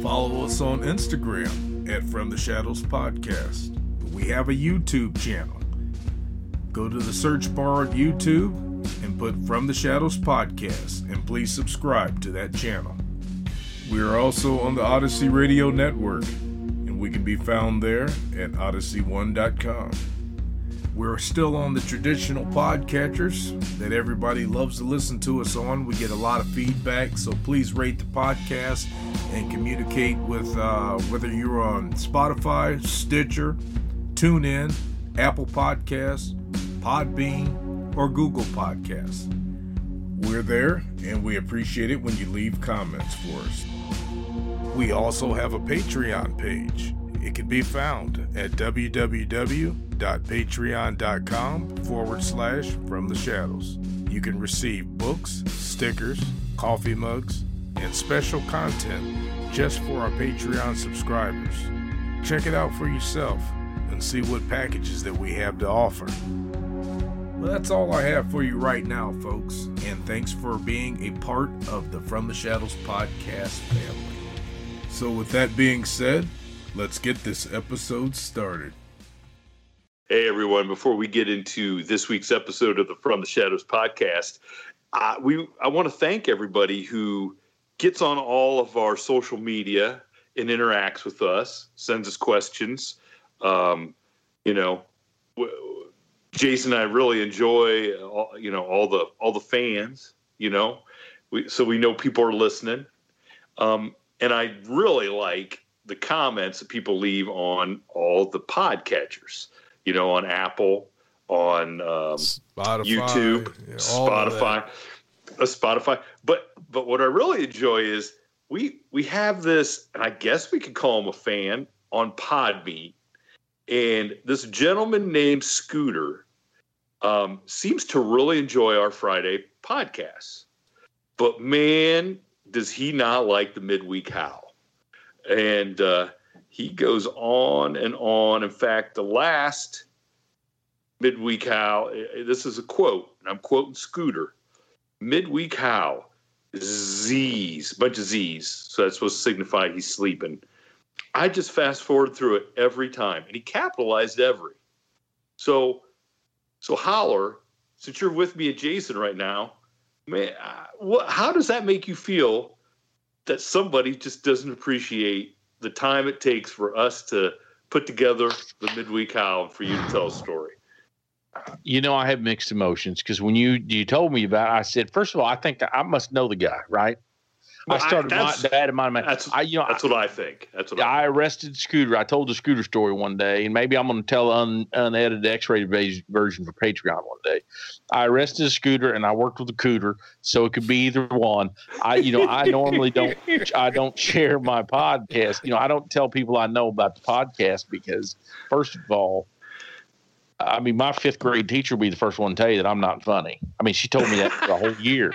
Follow us on Instagram at From the Shadows Podcast. We have a YouTube channel. Go to the search bar of YouTube and put From the Shadows Podcast, and please subscribe to that channel. We are also on the Odyssey Radio Network, and we can be found there at odyssey1.com. We're still on the traditional podcatchers that everybody loves to listen to us on. We get a lot of feedback, so please rate the podcast and communicate with uh, whether you're on Spotify, Stitcher, TuneIn, Apple Podcasts, Podbean, or Google Podcasts. We're there, and we appreciate it when you leave comments for us. We also have a Patreon page. It can be found at www.patreon.com forward slash from the shadows. You can receive books, stickers, coffee mugs, and special content just for our Patreon subscribers. Check it out for yourself and see what packages that we have to offer. Well, that's all I have for you right now, folks, and thanks for being a part of the From the Shadows podcast family. So, with that being said, let's get this episode started. Hey, everyone. Before we get into this week's episode of the From the Shadows podcast, uh, we I want to thank everybody who gets on all of our social media and interacts with us, sends us questions. Um, you know, w- Jason and I really enjoy, all, you know, all the all the fans. You know, we, so we know people are listening, um, and I really like the comments that people leave on all the podcatchers. You know, on Apple, on um, Spotify, YouTube, yeah, Spotify, a Spotify. But but what I really enjoy is we we have this, and I guess we could call him a fan on Podbean, and this gentleman named Scooter um, seems to really enjoy our Friday podcasts. But man, does he not like the midweek howl? And uh, he goes on and on. In fact, the last midweek howl, eh, this is a quote, and I'm quoting Scooter midweek how Z's, bunch of Z's. So that's supposed to signify he's sleeping. I just fast forward through it every time, and he capitalized every. So, so Holler, since you're with me at Jason right now, man, what, how does that make you feel that somebody just doesn't appreciate the time it takes for us to put together the midweek and for you to tell a story? You know, I have mixed emotions because when you you told me about, it, I said, first of all, I think I must know the guy, right? Well, I started my that's- dad and my man. That's I, you know, that's what I think. That's what I I, arrested Scooter. I told the Scooter story one day, and maybe I'm going to tell un, unedited X-rated version for Patreon one day. I arrested a Scooter, and I worked with a Cooter, so it could be either one. I, you know, I normally don't, I don't share my podcast. You know, I don't tell people I know about the podcast because, first of all, I mean, my fifth grade teacher will be the first one to tell you that I'm not funny. I mean, she told me that for a whole year,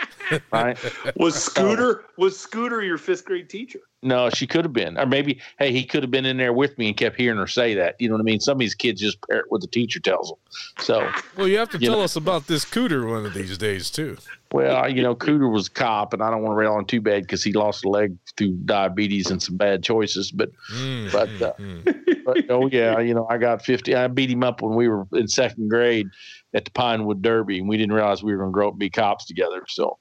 right? Was Scooter was Scooter your fifth grade teacher? No, she could have been, or maybe, hey, he could have been in there with me and kept hearing her say that. You know what I mean? Some of these kids just parrot what the teacher tells them. So, Well, you have to You tell know- us about this cooter one of these days too. well, you know, Cooter was a cop, and I don't want to rail on too bad because he lost a leg through diabetes and some bad choices. But, Mm, but, uh, mm. but oh yeah, you know, I got fifty. I beat him up when we were in second grade at the Pinewood Derby, and we didn't realize we were going to grow up and be cops together. So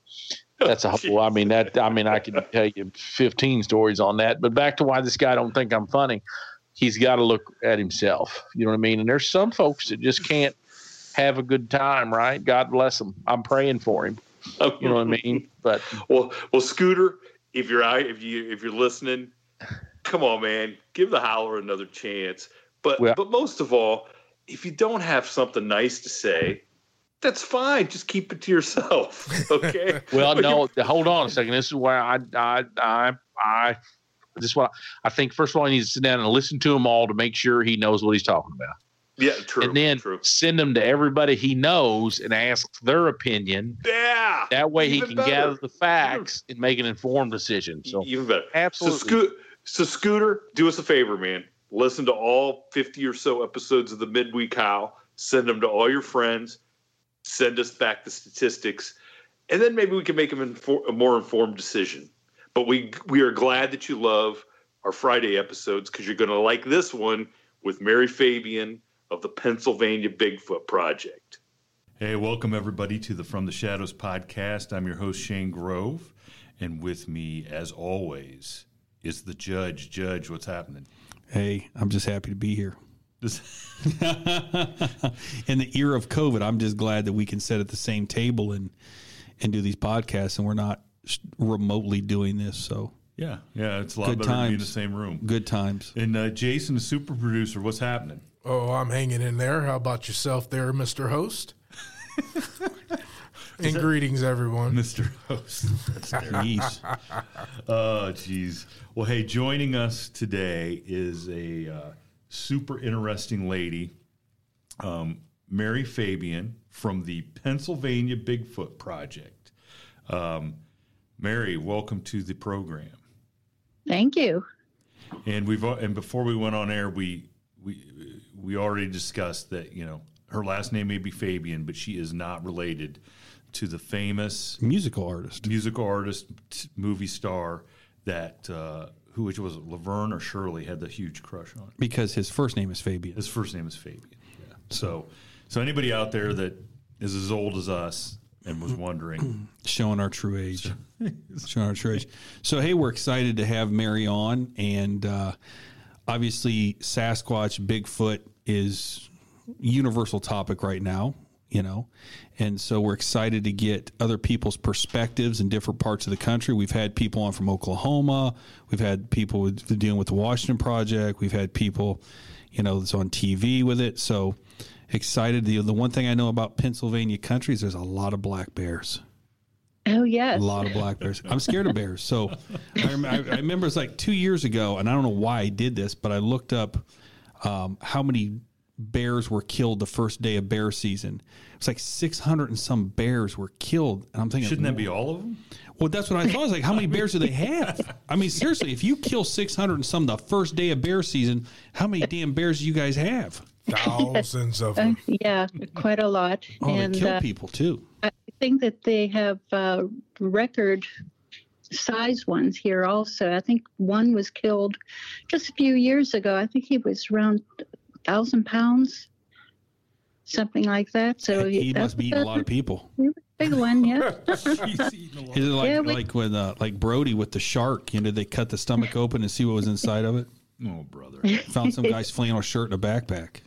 that's a whole. I mean that. I mean I can tell you fifteen stories on that. But back to why this guy don't think I'm funny. He's got to look at himself. You know what I mean? And there's some folks that just can't have a good time, right? God bless them. I'm praying for him. You know what I mean? But Well, well, Scooter, if you're out, if you if you're listening, come on, man, give the howler another chance. But Well- but most of all, if you don't have something nice to say, that's fine. Just keep it to yourself. Okay. Well, But no, hold on a second. This is where I, I, I, I, this is what I think. First of all, he needs to sit down and listen to them all to make sure he knows what he's talking about, Yeah, true. and then true. send them to everybody he knows and ask their opinion. Yeah. That way, he can better. gather the facts and make an informed decision. So, even better. absolutely. So, Sco- so Scooter, do us a favor, man. Listen to all 50 or so episodes of the Midweek How. Send them to all your friends. Send us back the statistics, and then maybe we can make them infor- a more informed decision. But we we are glad that you love our Friday episodes because you're going to like this one with Mary Fabian of the Pennsylvania Bigfoot Project. Hey, welcome everybody to the From the Shadows podcast. I'm your host, Shane Grove. And with me, as always, is the judge. Judge, what's happening? Hey, I'm just happy to be here. This, In the era of COVID, I'm just glad that we can sit at the same table and and do these podcasts, and we're not remotely doing this. So yeah, yeah, it's a lot Good better to be in the same room. good times. And uh, Jason, the super producer, what's happening? Oh, I'm hanging in there. How about yourself, there, Mister Host? and greetings, everyone. Mr. Host. Jeez. Oh, jeez. Well, hey, joining us today is a uh, super interesting lady, um, Mary Fabian from the Pennsylvania Bigfoot Project. Um, Mary, welcome to the program. Thank you. And we've and before we went on air, we we we already discussed that you know her last name may be Fabian, but she is not related to the famous Musical artist. musical artist, t- movie star that uh, who which was it, Laverne or Shirley had the huge crush on. Because his first name is Fabian. His first name is Fabian. Yeah. So so anybody out there that is as old as us and was wondering, showing our true age. showing our true age. So hey, we're excited to have Mary on, and uh, obviously Sasquatch, Bigfoot is universal topic right now. You know, and so we're excited to get other people's perspectives in different parts of the country. We've had people on from Oklahoma. We've had people with, dealing with the Washington Project. We've had people, you know, that's on TV with it. So excited. The the one thing I know about Pennsylvania country is there's a lot of black bears. Oh, yes. A lot of black bears. I'm scared of bears. So I, rem- I I remember it's like two years ago, and I don't know why I did this, but I looked up um, how many bears were killed the first day of bear season. It's like 600 and some bears were killed. And I'm thinking, shouldn't that be all of them? well, that's what I thought. I was like, how many bears do they have? I mean, seriously, if you kill 600 and some the first day of bear season, how many damn bears do you guys have? Thousands of Uh, yeah, quite a lot. Oh, and they kill uh, people too. I think that they have uh, record size ones here also. I think one was killed just a few years ago. I think he was around thousand pounds, something like that. So He that- must be eating a lot of people. he was a big one, yeah. Is it like Yeah, we- like with uh, like Brody with the shark? You know, they cut the stomach open and see what was inside of it. Oh, brother. Found some guy's flannel shirt and a backpack.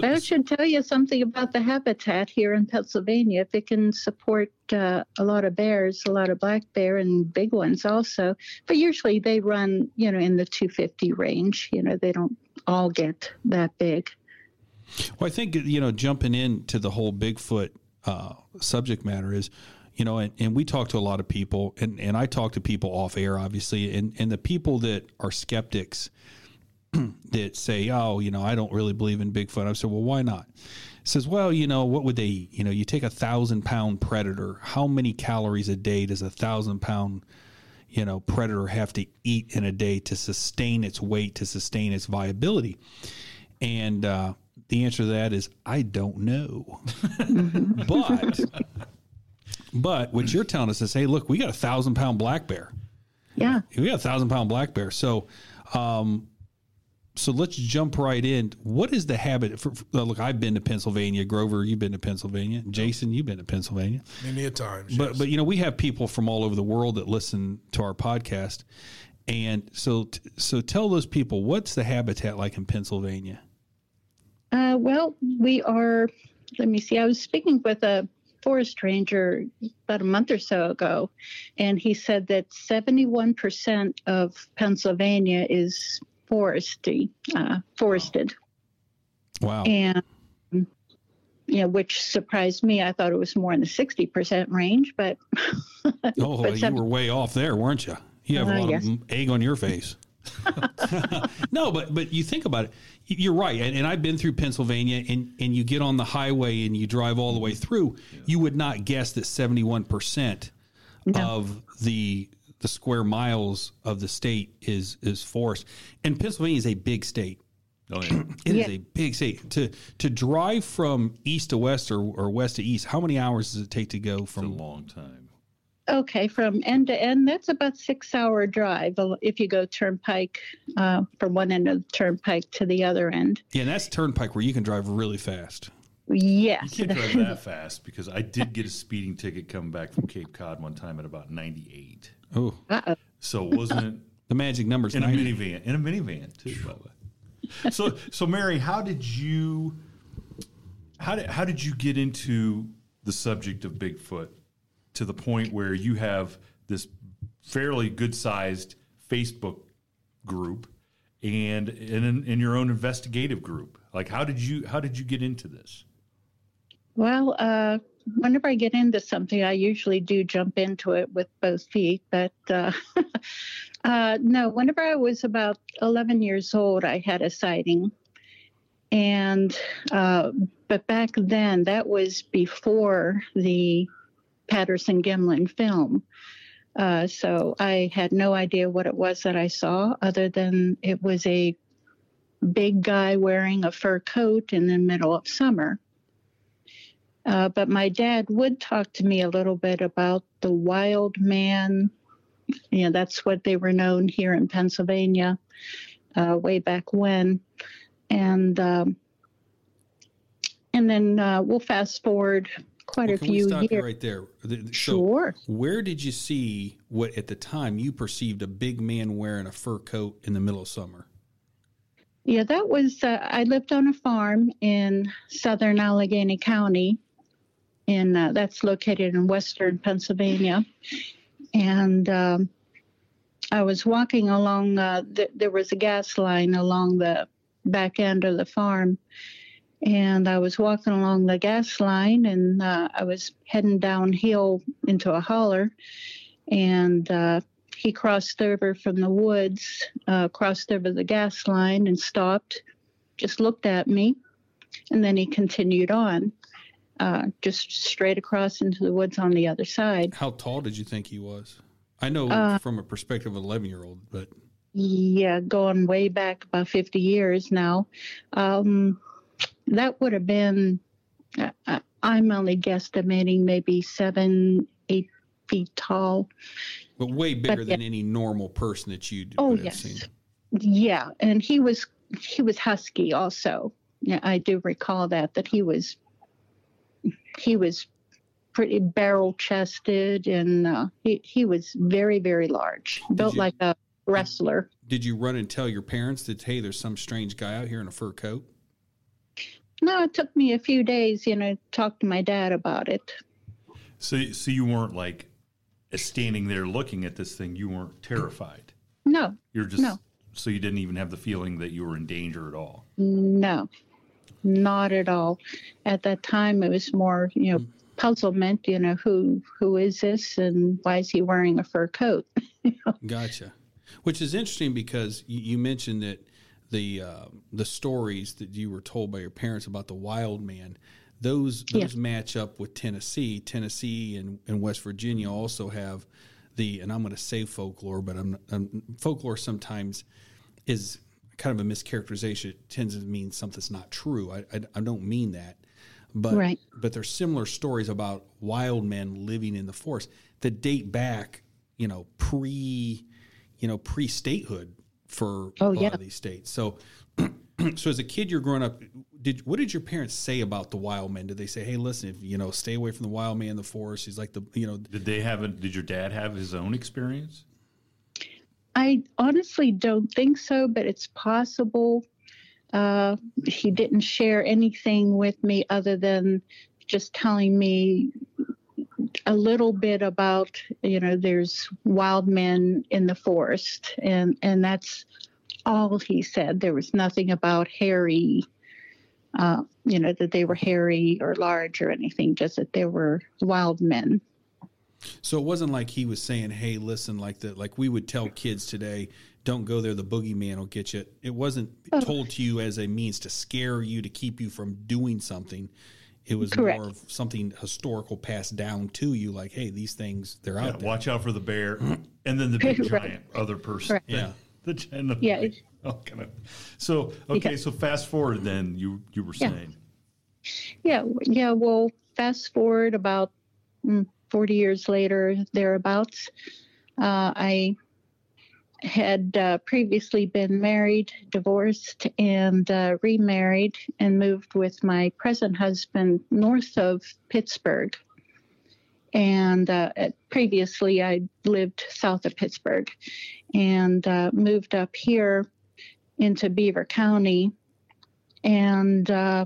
That should tell you something about the habitat here in Pennsylvania. If it can support uh, a lot of bears, a lot of black bear and big ones also. But usually they run, you know, in the 250 range. You know, they don't all get that big. Well, I think you know, jumping into the whole Bigfoot uh, subject matter is, you know, and, and we talk to a lot of people, and, and I talk to people off air, obviously, and and the people that are skeptics that say, oh, you know, I don't really believe in Bigfoot. I said, well, why not? says, well, you know, what would they eat? You know, you take a thousand pound predator. How many calories a day does a thousand pound, you know, predator have to eat in a day to sustain its weight, to sustain its viability? And uh, the answer to that is, I don't know. but, but what you're telling us is, hey, look, we got a thousand pound black bear. Yeah. We got a thousand pound black bear. So, um, so let's jump right in. What is the habit? For, for- look, I've been to Pennsylvania. Grover, you've been to Pennsylvania. Jason, you've been to Pennsylvania. Many a times. But yes. but you know we have people from all over the world that listen to our podcast, and so t- so tell those people what's the habitat like in Pennsylvania. Uh, well, we are, let me see, I was speaking with a forest ranger about a month or so ago, and he said that 71% of Pennsylvania is foresty, uh, forested. Wow. And, you know, which surprised me. I thought it was more in the 60% range, but. oh, but you seven- were way off there, weren't you? You have a Uh, lot yes. of egg on your face. no, but but you think about it. You're right, and, and I've been through Pennsylvania, and and you get on the highway and you drive all the way through. You would not guess that 71 percent of the the square miles of the state is is forest, and Pennsylvania is a big state. Oh yeah. It is Yeah. a big state. To to drive from east to west or, or west to east, how many hours does it take to go It's a from? long time. Okay, from end to end, that's about six hour drive if you go turnpike uh, from one end of the turnpike to the other end. Yeah, and that's turnpike where you can drive really fast. Yes. You can't drive that fast because I did get a speeding ticket coming back from Cape Cod one time at about 98. Oh, So it wasn't the magic number's in a 90. minivan, in a minivan too, by the way. So, so Mary, how did you, how did how did you get into the subject of Bigfoot to the point where you have this fairly good sized Facebook group and in, in your own investigative group? Like, how did you how did you get into this? Well, uh, whenever I get into something, I usually do jump into it with both feet. But uh, uh, no, whenever I was about 11 years old, I had a sighting. And, uh, but back then, that was before the Patterson Gimlin film. Uh, so I had no idea what it was that I saw, other than it was a big guy wearing a fur coat in the middle of summer. Uh, but my dad would talk to me a little bit about the wild man. You know, that's what they were known here in Pennsylvania uh, way back when. And um, and then uh, we'll fast forward quite Well, a few years. right there? The- the- so Sure. where did you see what at the time you perceived a big man wearing a fur coat in the middle of summer? Yeah, that was. Uh, I lived on a farm in southern Allegheny County, and uh, that's located in western Pennsylvania. And um, I was walking along. Uh, th- there was a gas line along the back end of the farm, and I was walking along the gas line, and uh, I was heading downhill into a holler, and uh, he crossed over from the woods, uh, crossed over the gas line and stopped, just looked at me, and then he continued on, uh, just straight across into the woods on the other side. How tall did you think he was? I know Uh, from a perspective of an 11 year old, but Yeah, going way back about 50 years now. Um, that would have been, uh, uh, I'm only guesstimating maybe seven, eight feet tall. but way bigger yeah. than any normal person that you Oh, yes. seen. Yeah, and he was he was husky also. Yeah, I do recall that that he was he was pretty barrel chested and uh, he he was very very large, built you- like a wrestler. Did you run and tell your parents that hey, there's some strange guy out here in a fur coat? No, it took me a few days, you know, to talk to my dad about it. So, so you weren't like standing there looking at this thing. You weren't terrified. No, You're just No. so you didn't even have the feeling that you were in danger at all. no, not at all. At that time, it was more, you know, puzzlement. You know, who who is this and why is he wearing a fur coat? Gotcha. Which is interesting because you, you mentioned that the uh, the stories that you were told by your parents about the wild man, those those Yeah. match up with Tennessee. Tennessee and, and West Virginia also have the, and I'm going to say folklore, but I'm, I'm folklore sometimes is kind of a mischaracterization. It tends to mean something's not true. I, I, I don't mean that, but Right. but there's similar stories about wild men living in the forest that date back, you know, pre, you know, pre statehood for Oh, a lot yeah. of these states. So, so as a kid, you're growing up. Did what did your parents say about the wild men? Did they say, "Hey, listen, if you know, stay away from the wild man in the forest"? He's like the, you know, Did they have a? Did your dad have his own experience? I honestly don't think so, but it's possible. Uh, he didn't share anything with me other than just telling me a little bit about, you know, there's wild men in the forest, and and that's all he said. There was nothing about hairy, uh, you know, that they were hairy or large or anything. Just that there were wild men. So it wasn't like he was saying, "Hey, listen," like the like we would tell kids today, "Don't go there; the boogeyman will get you." It wasn't Oh. told to you as a means to scare you to keep you from doing something. It was Correct. more of something historical passed down to you, like, "Hey, these things they're Yeah, out there." watch out for the bear, and then the big Right. giant other person. Right. Yeah. The giant. Yeah, big- it- oh, kind of. So okay, Yeah. so fast forward. Then you you were Yeah. saying. Yeah, yeah. Well, fast forward about mm, 40 years later, thereabouts, uh, I had uh, previously been married, divorced, and uh, remarried, and moved with my present husband north of Pittsburgh. And uh, previously, I lived south of Pittsburgh and uh, moved up here into Beaver County and uh,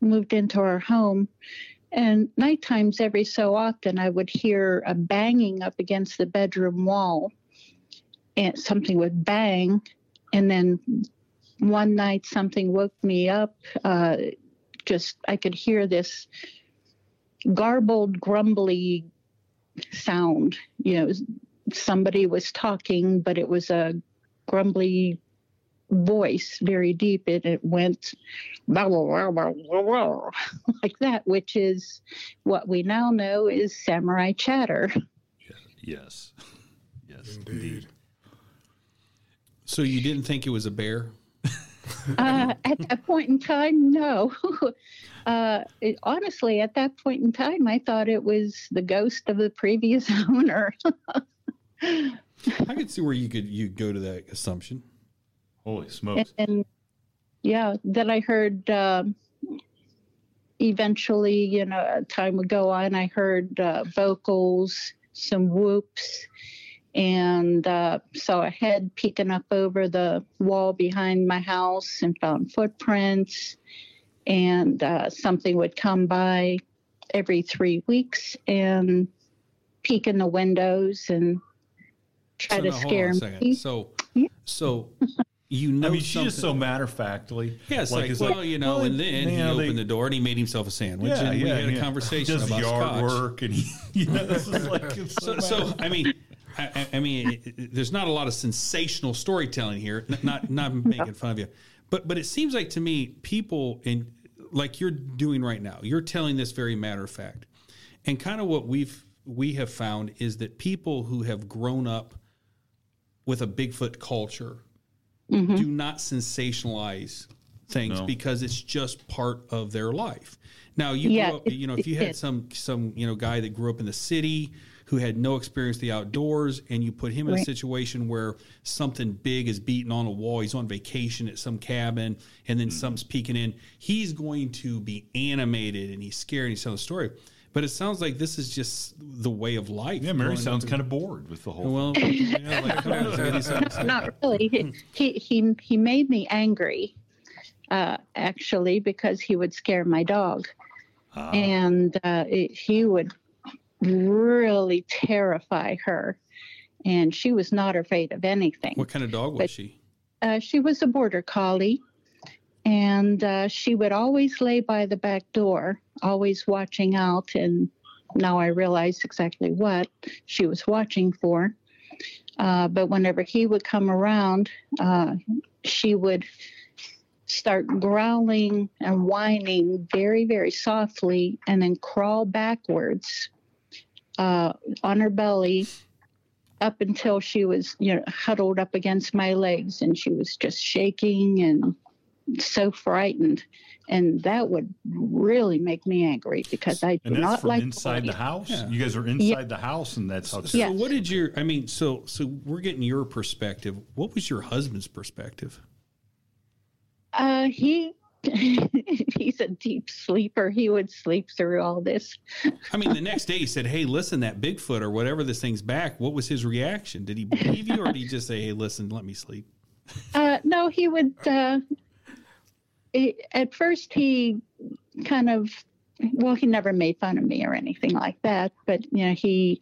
moved into our home. And night times, every so often, I would hear a banging up against the bedroom wall, and something would bang. And then one night, something woke me up. Uh, just I could hear this garbled, grumbly sound. You know, somebody was talking, but it was a grumbly voice, very deep. and it went like that, which is what we now know is samurai chatter. Yes. Yes, Indeed. So you didn't think it was a bear? Uh, at that point in time, no. Uh, it, honestly, at that point in time, I thought it was the ghost of the previous owner. I could see where you could you go to that assumption. Holy and, smokes! and yeah, then I heard um, eventually, you know, time would go on, I heard uh, vocals, some whoops, and uh, saw a head peeking up over the wall behind my house and found footprints. And uh, something would come by every three weeks and peek in the windows and try so to now, scare me. So, Yeah. so you know I mean, she's just so matter of factly. Yeah, it's like, it's well, you know, well, and then you he know, they- opened the door and he made himself a sandwich, Yeah, and we yeah, had a yeah. conversation Does about yard scotch. work, and he, you know, this is like it's So, so, so I mean, I, I- I mean, it- it- there's not a lot of sensational storytelling here. Not not making fun of you, but but it seems like to me, people in like you're doing right now, you're telling this very matter of fact, and kind of what we've we have found is that people who have grown up with a Bigfoot culture do not sensationalize things No. because it's just part of their life. Now you Yeah, grew up, you know, if you had some some you know guy that grew up in the city who had no experience with the outdoors, and you put him in a situation where something big is beating on a wall, he's on vacation at some cabin, and then mm-hmm. something's peeking in, he's going to be animated and he's scared and he's telling a story. But it sounds like this is just the way of life. yeah, Mary sounds up. kind of bored with the whole. well. yeah, like, on, not really. He he he made me angry, uh, actually, because he would scare my dog, Ah. and uh, it, he would really terrify her, and she was not afraid of anything. What kind of dog was she? Uh, she was a border collie, and uh, she would always lay by the back door, always watching out. And now I realize exactly what she was watching for. Uh, but whenever he would come around, uh, she would start growling and whining very, very softly, and then crawl backwards uh, on her belly up until she was, you know, huddled up against my legs and she was just shaking and so frightened. And that would really make me angry because I do And that's not from like inside the house. Yeah. You guys are inside the house, and that's how. So Yeah. what did your? I mean, so so we're getting your perspective. What was your husband's perspective? Uh, he he's a deep sleeper. He would sleep through all this. I mean, the next day he said, "Hey, listen, that Bigfoot or whatever this thing's back." What was his reaction? Did he believe you, or did he just say, "Hey, listen, let me sleep"? Uh, no, he would. Uh, at first, he kind of, well, he never made fun of me or anything like that, but you know, he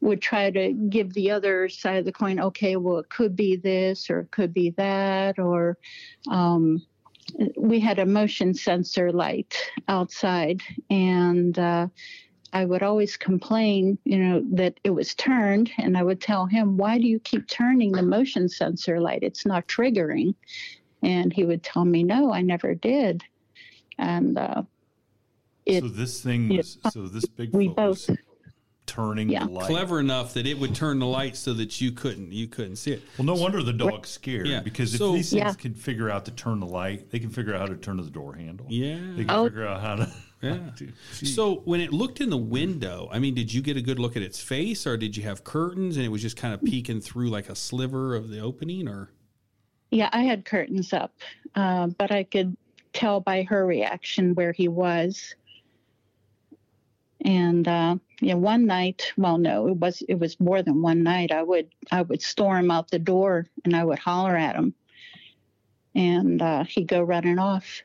would try to give the other side of the coin. Okay, well, it could be this or it could be that, or um, we had a motion sensor light outside, and uh, I would always complain, you know, that it was turned, and I would tell him, "Why do you keep turning the motion sensor light? It's not triggering." And he would tell me, "No, I never did." And uh, it, so this thing yeah. was. So this big we both- turning Yeah. the light. Clever enough that it would turn the light so that you couldn't you couldn't see it. Well, no wonder the dog's scared Yeah. because if So- these things Yeah. can figure out to turn the light, they can figure out how to turn the door handle. Yeah. They can Oh. figure out how to. Yeah. So when it looked in the window, I mean, did you get a good look at its face, or did you have curtains and it was just kind of peeking through like a sliver of the opening, or? Yeah, I had curtains up, uh, but I could tell by her reaction where he was. And uh, yeah, one night, well, no, it was it was more than one night. I would I would storm out the door and I would holler at him, and uh, he'd go running off.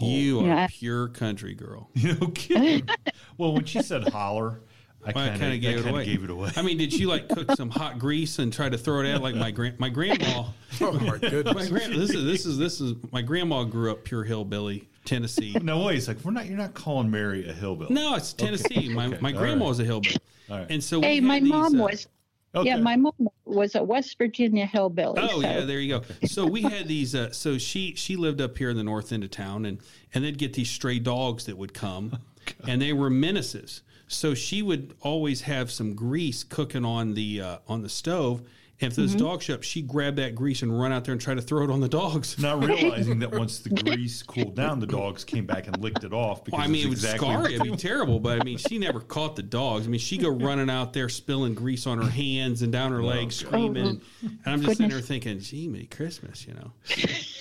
You are Yeah. pure country girl. Know, kidding. well, when she said holler, I Well, kind kinda gave it away. Gave it away. I mean, did she like cook some hot grease and try to throw it out like my grand my grandma? Oh my My goodness. grand this is this is this is my grandma grew up pure hillbilly, Tennessee. no way. It's like we're not. You're not calling Mary a hillbilly. No, it's Tennessee. My Okay. my All grandma right. was a hillbilly, All right. and so Hey, my these, mom uh, was Okay. yeah, my mom was a West Virginia hillbilly. Oh so- yeah, there you go. So we had these. Uh, so she she lived up here in the north end of town, and and they'd get these stray dogs that would come, and they were menaces. So she would always have some grease cooking on the uh, on the stove. And if those dogs show up, she'd grab that grease and run out there and try to throw it on the dogs. Not realizing that once the grease cooled down, the dogs came back and licked it off. Because Well, I mean, it would it's exactly scar you. It'd be terrible. But I mean, she never caught the dogs. I mean, she'd go running out there, spilling grease on her hands and down her legs, screaming. and I'm just sitting there thinking, "Gee, me Christmas," you know.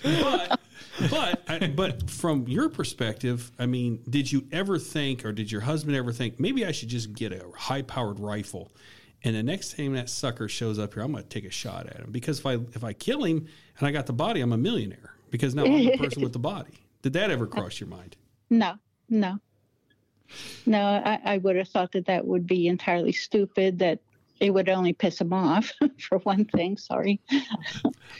but, but, but from your perspective, I mean, did you ever think, or did your husband ever think, maybe I should just get a high-powered rifle? And the next time that sucker shows up here, I'm going to take a shot at him because if I if I kill him and I got the body, I'm a millionaire because now I'm the person with the body. Did that ever cross your mind? No, no, no. I, I would have thought that that would be entirely stupid. That it would only piss him off, for one thing. Sorry.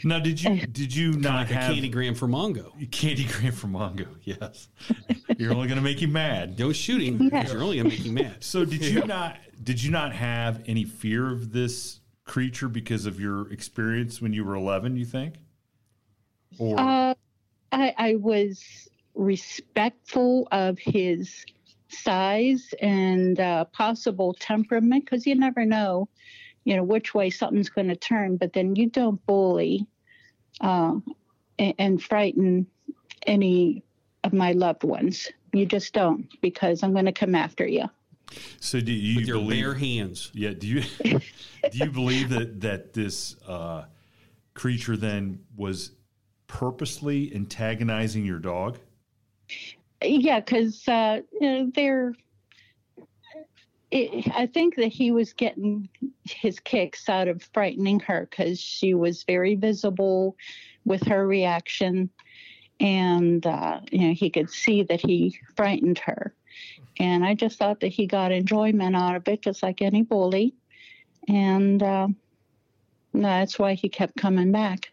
Now, did you did you not like a have candy gram for Mongo. candy gram for Mongo? Yes, you're only going to make him mad. Don't shoot you're only gonna make him mad. So, did you not did you not have any fear of this creature because of your experience when you were 11? You think, or Uh, I, I was respectful of his size and uh, possible temperament because you never know, you know, which way something's going to turn. But then you don't bully uh, and, and frighten any of my loved ones. You just don't because I'm going to come after you. so do you With your believe? bare hands. Yeah. Do you do you believe that that this uh, creature then was purposely antagonizing your dog? Yeah, because uh, you know, they're. It, I think that he was getting his kicks out of frightening her because she was very visible with her reaction, and uh, you know he could see that he frightened her, and I just thought that he got enjoyment out of it, just like any bully, and uh, that's why he kept coming back.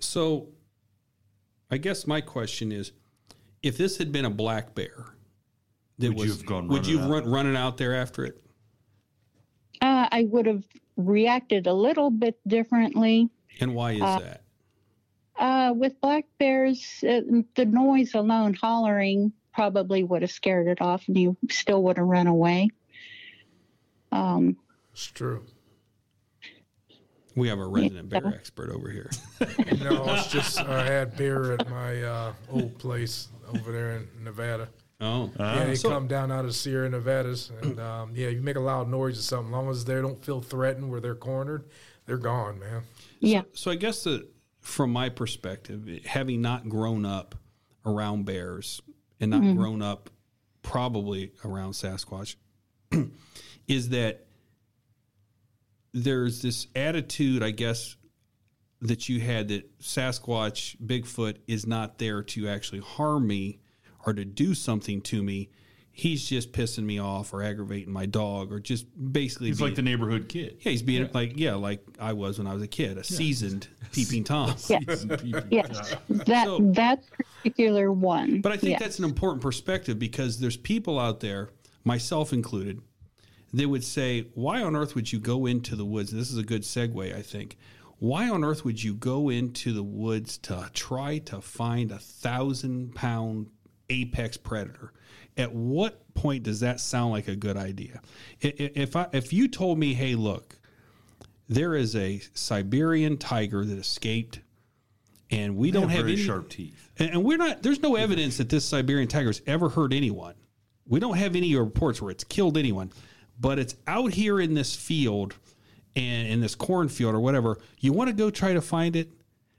So, I guess my question is, if this had been a black bear, that Would you was, have gone would you running run running out there after it? Uh, I would have reacted a little bit differently. And why is Uh, that? Uh, with black bears, uh, the noise alone, hollering, probably would have scared it off, and you still would have run away. Um, It's true. We have a resident Yeah. bear expert over here. No, it's just I had bear at my uh, old place over there in Nevada. Oh, yeah, they So- come down out of Sierra Nevadas, and um, yeah, you make a loud noise or something. As long as they don't feel threatened where they're cornered, they're gone, man. yeah. So I guess that from my perspective, having not grown up around bears and not grown up probably around Sasquatch, is that there's this attitude, I guess, that you had that Sasquatch, Bigfoot is not there to actually harm me or to do something to me. He's just pissing me off or aggravating my dog or just basically He's being, like the neighborhood kid. yeah, he's being like yeah, like I was when I was a kid, a seasoned peeping tom. Yes. Yes. That So- that particular one. But I think yes. that's an important perspective because there's people out there, myself included, they would say, "Why on earth would you go into the woods?" This is a good segue, I think. Why on earth would you go into the woods to try to find a thousand pound apex predator? At what point does that sound like a good idea? If I, if you told me, "Hey, look, there is a Siberian tiger that escaped," and we They don't have have very any sharp teeth. and, and we're not. There's no evidence that this Siberian tiger has ever hurt anyone. We don't have any reports where it's killed anyone, but it's out here in this field and in this cornfield or whatever. You want to go try to find it?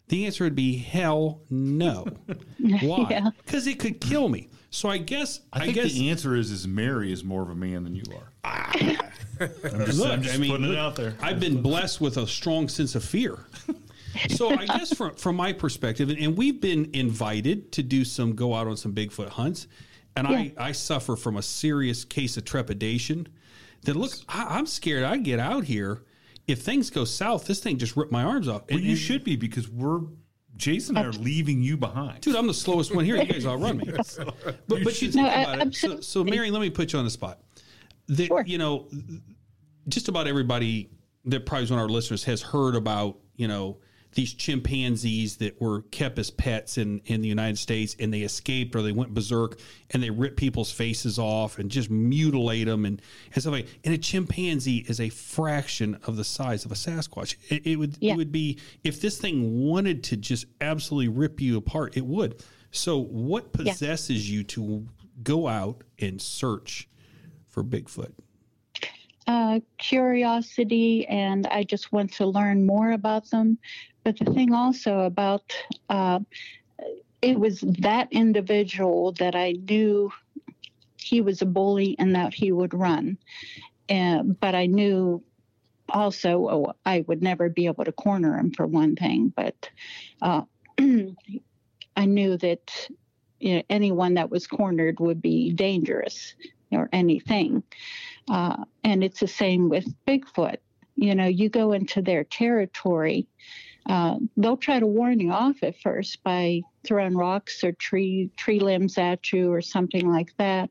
The answer would be hell no. Why? Yeah. Because it could kill me. So I guess I think guess the answer is is Mary is more of a man than you are. Ah. I'm just, Look, I'm just I mean, putting it out there. I've been blessed with a strong sense of fear. So I guess from from my perspective, and, and we've been invited to do some go out on some Bigfoot hunts, and I I suffer from a serious case of trepidation. That look, I, I'm scared. I get out here. If things go south, this thing just ripped my arms off. Well, And- you and- should be because we're Jason and I are leaving you behind. Dude, I'm the slowest one here. You guys outrun me. But, but you think No, about it. So, absolutely. so, Mary, let me put you on the spot. The, Sure. You know, just about everybody that probably is one of our listeners has heard about, you know, these chimpanzees that were kept as pets in, in the United States and they escaped or they went berserk and they rip people's faces off and just mutilate them and, and stuff like And a chimpanzee is a fraction of the size of a Sasquatch. It, it would Yeah. it would be if this thing wanted to just absolutely rip you apart, it would. So what Yeah. possesses you to go out and search for Bigfoot? uh, curiosity and I just want to learn more about them. But the thing also about uh, it was that individual that I knew he was a bully and that he would run. But I knew also oh, I would never be able to corner him for one thing. But uh, I knew that you know, anyone that was cornered would be dangerous or anything. Uh, and it's the same with Bigfoot. You know, you go into their territory, uh, they'll try to warn you off at first by throwing rocks or tree tree limbs at you or something like that.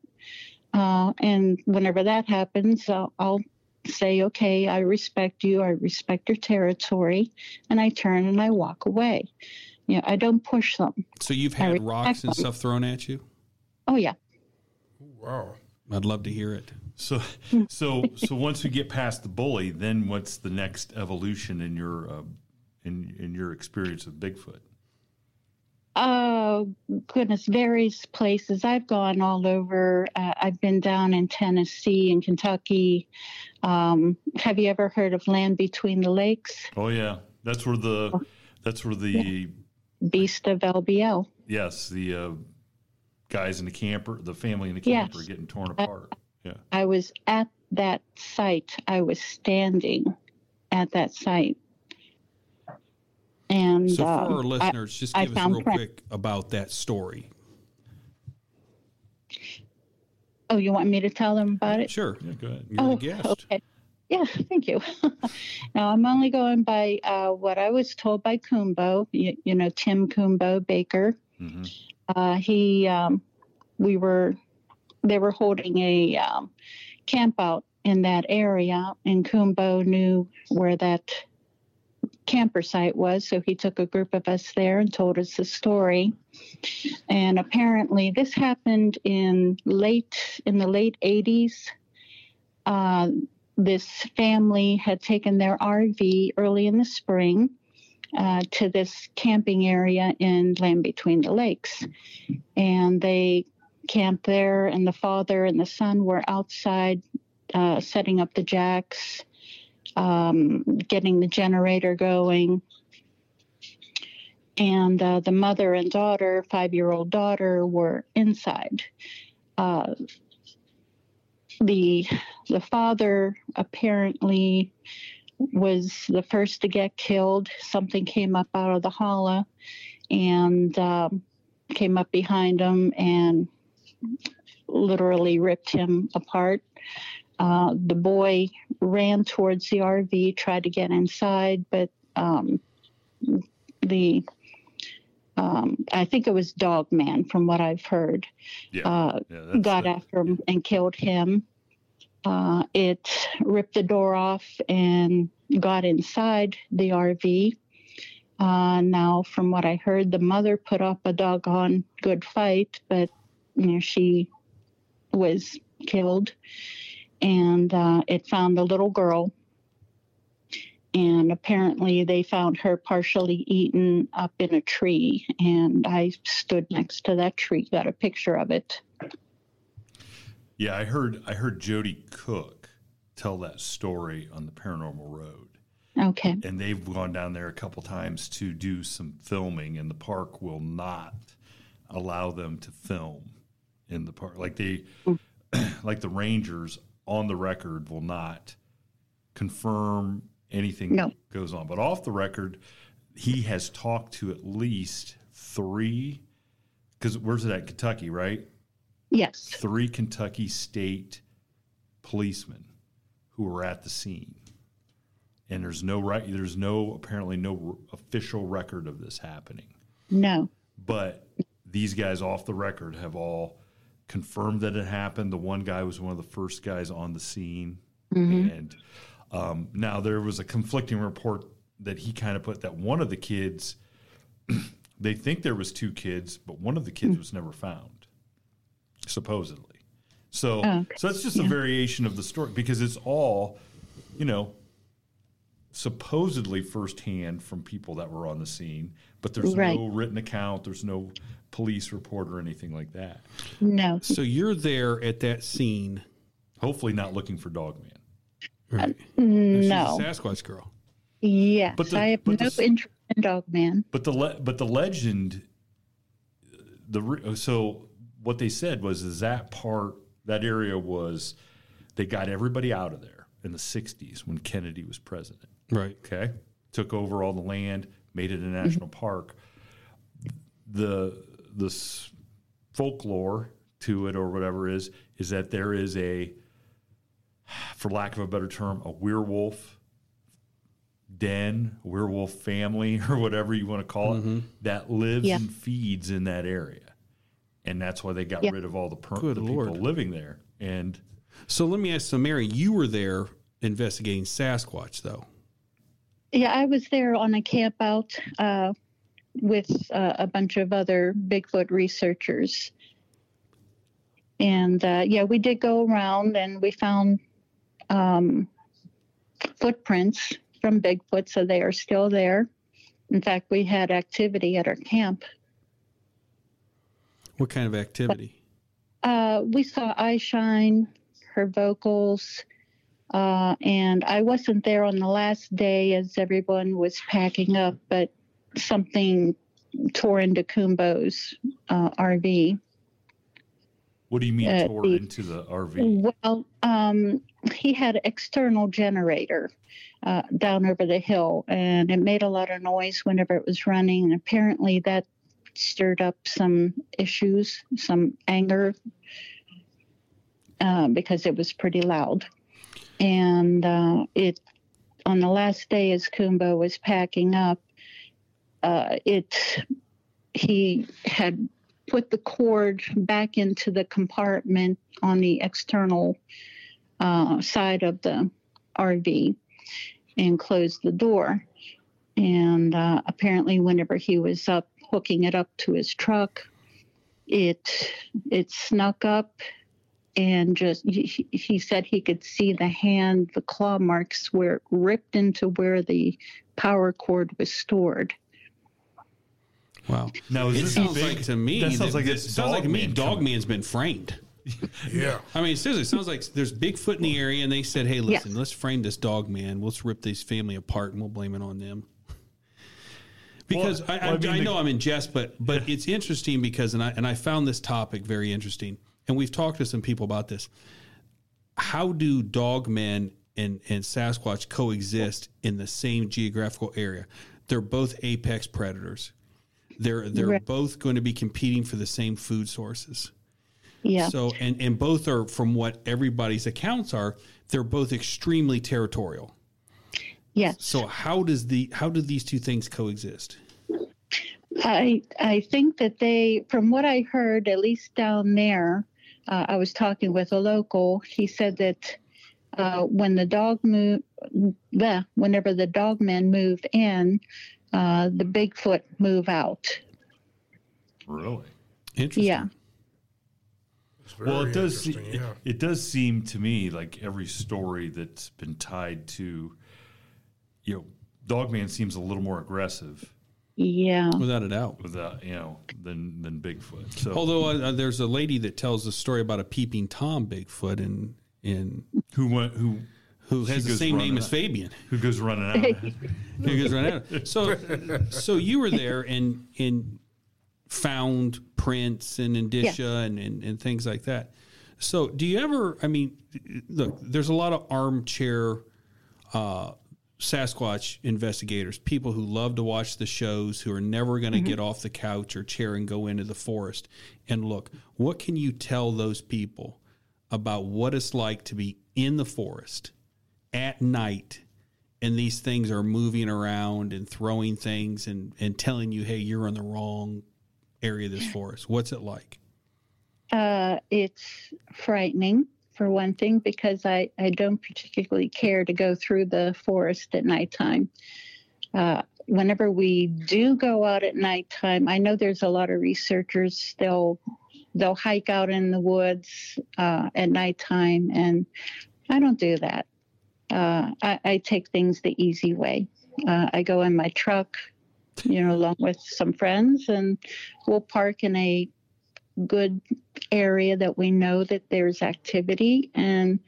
Uh, and whenever that happens, I'll, I'll say, "Okay, I respect you. I respect your territory," and I turn and I walk away. You know, I don't push them. So you've had rocks and them. stuff thrown at you? Oh yeah. Wow. I'd love to hear it. So, so, so once we get past the bully, then what's the next evolution in your uh, in in your experience with Bigfoot? Oh goodness, various places. I've gone all over. Uh, I've been down in Tennessee and Kentucky. Um, have you ever heard of Land Between the Lakes? Oh yeah, that's where the that's where the Beast of LBL. yes the uh, guys in the camper, the family in the Yes. camper, getting torn apart. Yeah, I was at that site. I was standing at that site. And So for um, our I- listeners, just I give us real print. quick about that story. oh, you want me to tell them about it? Sure. yeah, go ahead. You're oh, the guest. okay. Yeah, thank you. now I'm only going by uh, what I was told by Kumbo. You, you know, Tim Kumbo Baker. hmm Uh, he, um, we were, they were holding a um, camp out in that area, and Kumbo knew where that camper site was. So he took a group of us there and told us the story. And apparently, this happened in late in the late 80s. Uh, this family had taken their RV early in the spring uh, to this camping area in Land Between the Lakes. And they camped there, and the father and the son were outside uh, setting up the jacks, um, getting the generator going. And uh, the mother and daughter, five year old daughter, were inside. Uh, the the father apparently was the first to get killed. Something came up out of the hollow and um, came up behind him and literally ripped him apart. Uh, the boy ran towards the RV, tried to get inside, but um, the um, I think it was Dog Man, from what I've heard, Yeah. uh, Yeah, got the- after him and killed him. Uh, it ripped the door off and got inside the RV. Uh, now, from what I heard, the mother put up a doggone good fight, but you know she was killed, and uh, it found the little girl. And apparently, they found her partially eaten up in a tree. And I stood next to that tree, got a picture of it. Yeah, I heard I heard Jody Cook tell that story on the Paranormal Road. Okay. And they've gone down there a couple times to do some filming and the park will not allow them to film in the park. Like they like the rangers on the record will not confirm anything No. goes on. But off the record, he has talked to at least three because where's it at? Kentucky, right? Yes. three Kentucky state policemen who were at the scene. And there's no right there's no apparently no r- official record of this happening. No. But these guys off the record have all confirmed that it happened. The one guy was one of the first guys on the scene. And um, now there was a conflicting report that he kind of put that one of the kids they think there was two kids, but one of the kids was never found, supposedly. So, Oh, okay. so that's just a variation of the story because it's all, you know, supposedly firsthand from people that were on the scene, but there's Right. no written account, there's no police report or anything like that. No. So you're there at that scene. Hopefully, not looking for Dogman. Right. Um, she's a No. Sasquatch girl. Yes. But the- I have but no the- interest in Dogman. But the le- but the legend, the re- uh, so what they said was is that part that area was they got everybody out of there in the '60s when Kennedy was president. Right. Okay, took over all the land, made it a national mm-hmm. park. The the s- folklore to it or whatever is is that there is a, for lack of a better term, a werewolf den, werewolf family, or whatever you want to call it, mm-hmm. that lives Yeah. and feeds in that area, and that's why they got Yeah. rid of all the, per- the Lord. people living there. And So let me ask. So Mary, you were there investigating Sasquatch, though. Yeah, I was there on a camp out uh, with uh, a bunch of other Bigfoot researchers. And uh, yeah, we did go around and we found um, footprints from Bigfoot, so they are still there. In fact, we had activity at our camp. What kind of activity? Uh, we saw Eye Shine, her vocals, uh, and I wasn't there on the last day as everyone was packing up, but something tore into Kumbo's uh, RV. what do you mean Uh, tore the- into the RV? Well, um, he had an external generator uh, down over the hill, and it made a lot of noise whenever it was running. And apparently, that stirred up some issues, some anger, uh, because it was pretty loud. And uh, it, on the last day, as Kumbo was packing up, uh, it he had put the cord back into the compartment on the external uh, side of the RV and closed the door. And uh, apparently, whenever he was up hooking it up to his truck, it it snuck up and just he, he said he could see the hand, the claw marks where it ripped into where the power cord was stored. Wow. Now, is It this sounds big- like to me that sounds that like this it's sounds like to me Dog. Man's been framed. Yeah. I mean, seriously, it sounds like there's Bigfoot in the area, and they said, "Hey, listen, Yes. let's frame this dog man. Let's rip this family apart, and we'll blame it on them." Because Well, I, I, well, I mean, I the- know I'm in jest, but but it's interesting because and I and I found this topic very interesting, and we've talked to some people about this. How do dog men and and Sasquatch coexist in the same geographical area? They're both apex predators. They're they're Right. both going to be competing for the same food sources. Yeah. So and and both are from what everybody's accounts are, they're both extremely territorial. yes. So how does the how do these two things coexist? I I think that they, from what I heard, at least down there, uh, I was talking with a local. He said that uh, when the dog moved, the whenever the dog men move in, uh, the Bigfoot move out. Really? Interesting. Yeah. It's Well, it does. se- interesting, It, it does seem to me like every story that's been tied to, you know, Dogman seems a little more aggressive Yeah. Without a doubt. with that, you know, than than Bigfoot. So Although uh, there's a lady that tells a story about a peeping tom Bigfoot and in who went who who has the same name running as. Fabian. who goes running out? Who goes right out. So so you were there and and found prints and indicia and, and and things like that. So do you ever? I mean, look, there's a lot of armchair uh, Sasquatch investigators, people who love to watch the shows, who are never going to get off the couch or chair and go into the forest and look. What can you tell those people about what it's like to be in the forest at night and these things are moving around and throwing things and, and telling you, hey, you're in the wrong area of this forest? What's it like? Uh, it's frightening for one thing because I, I don't particularly care to go through the forest at nighttime. Uh, whenever we do go out at nighttime, I know there's a lot of researchers. They'll they'll hike out in the woods uh, at nighttime, and I don't do that. Uh, I, I take things the easy way. Uh, I go in my truck, you know, along with some friends, and we'll park in a good area that we know that there's activity and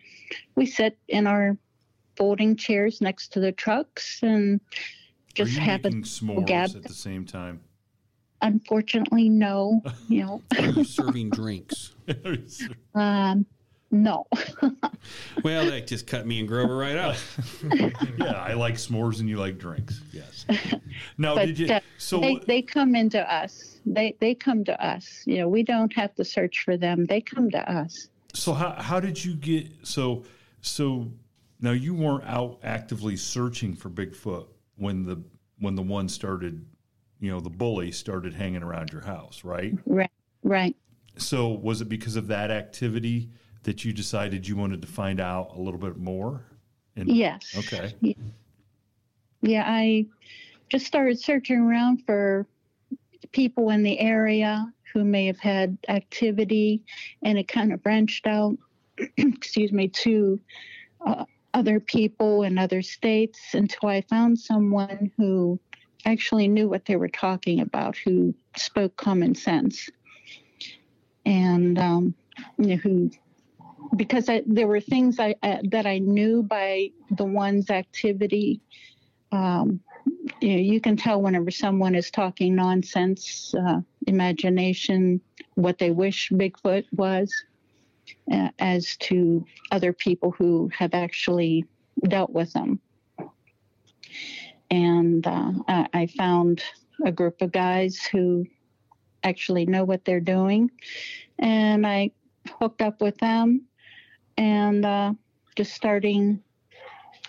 we sit in our folding chairs next to the trucks and just Are you have a making s'mores gab- at the same time? unfortunately no you know Are you serving drinks? um no Well, that just cut me and Grover right out. yeah, I like s'mores and you like drinks. Yes. Now, but did you? uh, So they, they come into us they they come to us you know we don't have to search for them they come to us So how how did you get so so now you weren't out actively searching for Bigfoot when the when the one started, you know, the bully started hanging around your house, right? right right So was it because of that activity that you decided you wanted to find out a little bit more? And, yes Okay. Yeah, I just started searching around for people in the area who may have had activity, and it kind of branched out, excuse me, to uh, other people in other states until I found someone who actually knew what they were talking about, who spoke common sense, and um, you know, who because I, there were things I, uh, that I knew by the one's activity um, you know, you can tell whenever someone is talking nonsense, uh, imagination, what they wish Bigfoot was, uh, as to other people who have actually dealt with them. And uh, I found a group of guys who actually know what they're doing, and I hooked up with them, and uh, just starting,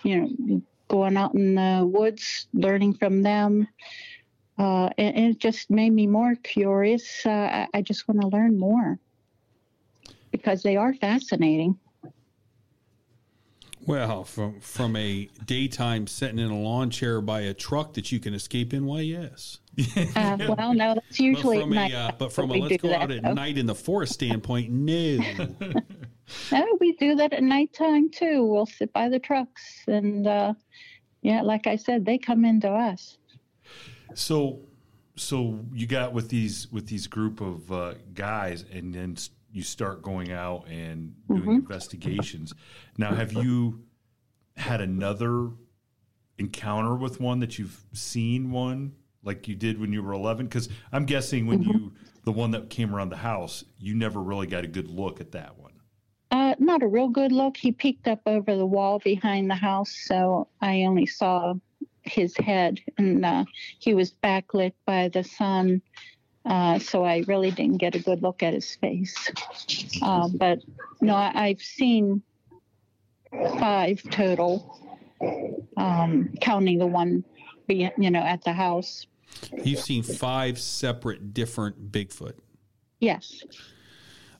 you know, going out in the woods, learning from them. Uh, and, and it just made me more curious. Uh, I, I just want to learn more because they are fascinating. Well, from from a daytime sitting in a lawn chair by a truck that you can escape in, why yes. Uh, well, no, that's usually but at from night. a uh, but from a let's do go out at though. night in the forest standpoint, no. No, we do that at nighttime too. We'll sit by the trucks, and uh, yeah, like I said, they come into us. So, so you got with these with these group of uh, guys, and then s- you start going out and doing Mm-hmm. investigations. Now, have you had another encounter with one that you've seen one like you did when you were eleven? Because I'm guessing when Mm-hmm. you the one that came around the house, you never really got a good look at that one. Uh, not a real good look. He peeked up over the wall behind the house, so I only saw his head, and uh, he was backlit by the sun. Uh, so I really didn't get a good look at his face. Uh, but no, I, I've seen five total, um, counting the one, be, you know, at the house. You've seen five separate different Bigfoot. Yes.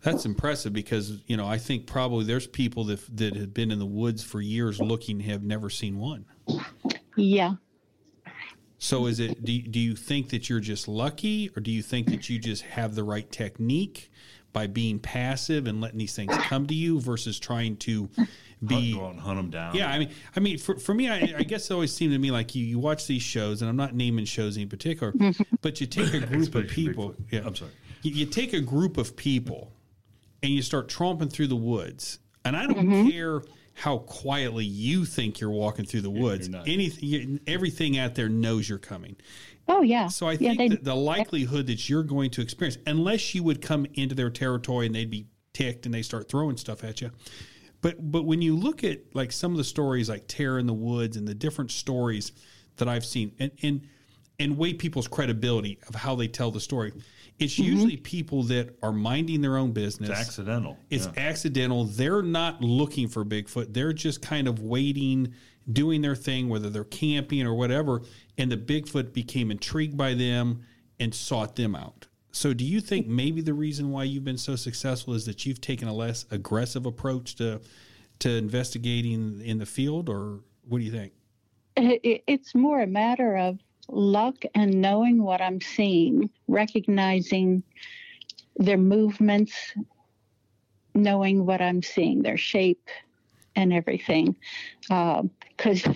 That's impressive because you know I think probably there's people that that have been in the woods for years looking have never seen one. Yeah. So is it do you, do you think that you're just lucky or do you think that you just have the right technique by being passive and letting these things come to you versus trying to be Go out and hunt them down. yeah, I mean, I mean, for, for me, I, I guess it always seemed to me like you, you watch these shows, and I'm not naming shows in particular, but you take a group of people. Yeah, I'm sorry. You, you take a group of people, and you start tromping through the woods, and I don't mm-hmm. care how quietly you think you're walking through the woods. Anything, everything out there knows you're coming. Oh, yeah. So I yeah, think they, the likelihood that you're going to experience, unless you would come into their territory and they'd be ticked and they start throwing stuff at you. But but when you look at like some of the stories like Terror in the Woods and the different stories that I've seen and and and weigh people's credibility of how they tell the story, it's mm-hmm. usually people that are minding their own business. It's accidental. It's Yeah. accidental. They're not looking for Bigfoot. They're just kind of waiting, doing their thing, whether they're camping or whatever. And the Bigfoot became intrigued by them and sought them out. So, do you think maybe the reason why you've been so successful is that you've taken a less aggressive approach to to investigating in the field, or what do you think? it, it- it's more a matter of luck and knowing what I'm seeing, recognizing their movements, knowing what I'm seeing, their shape, and everything. Because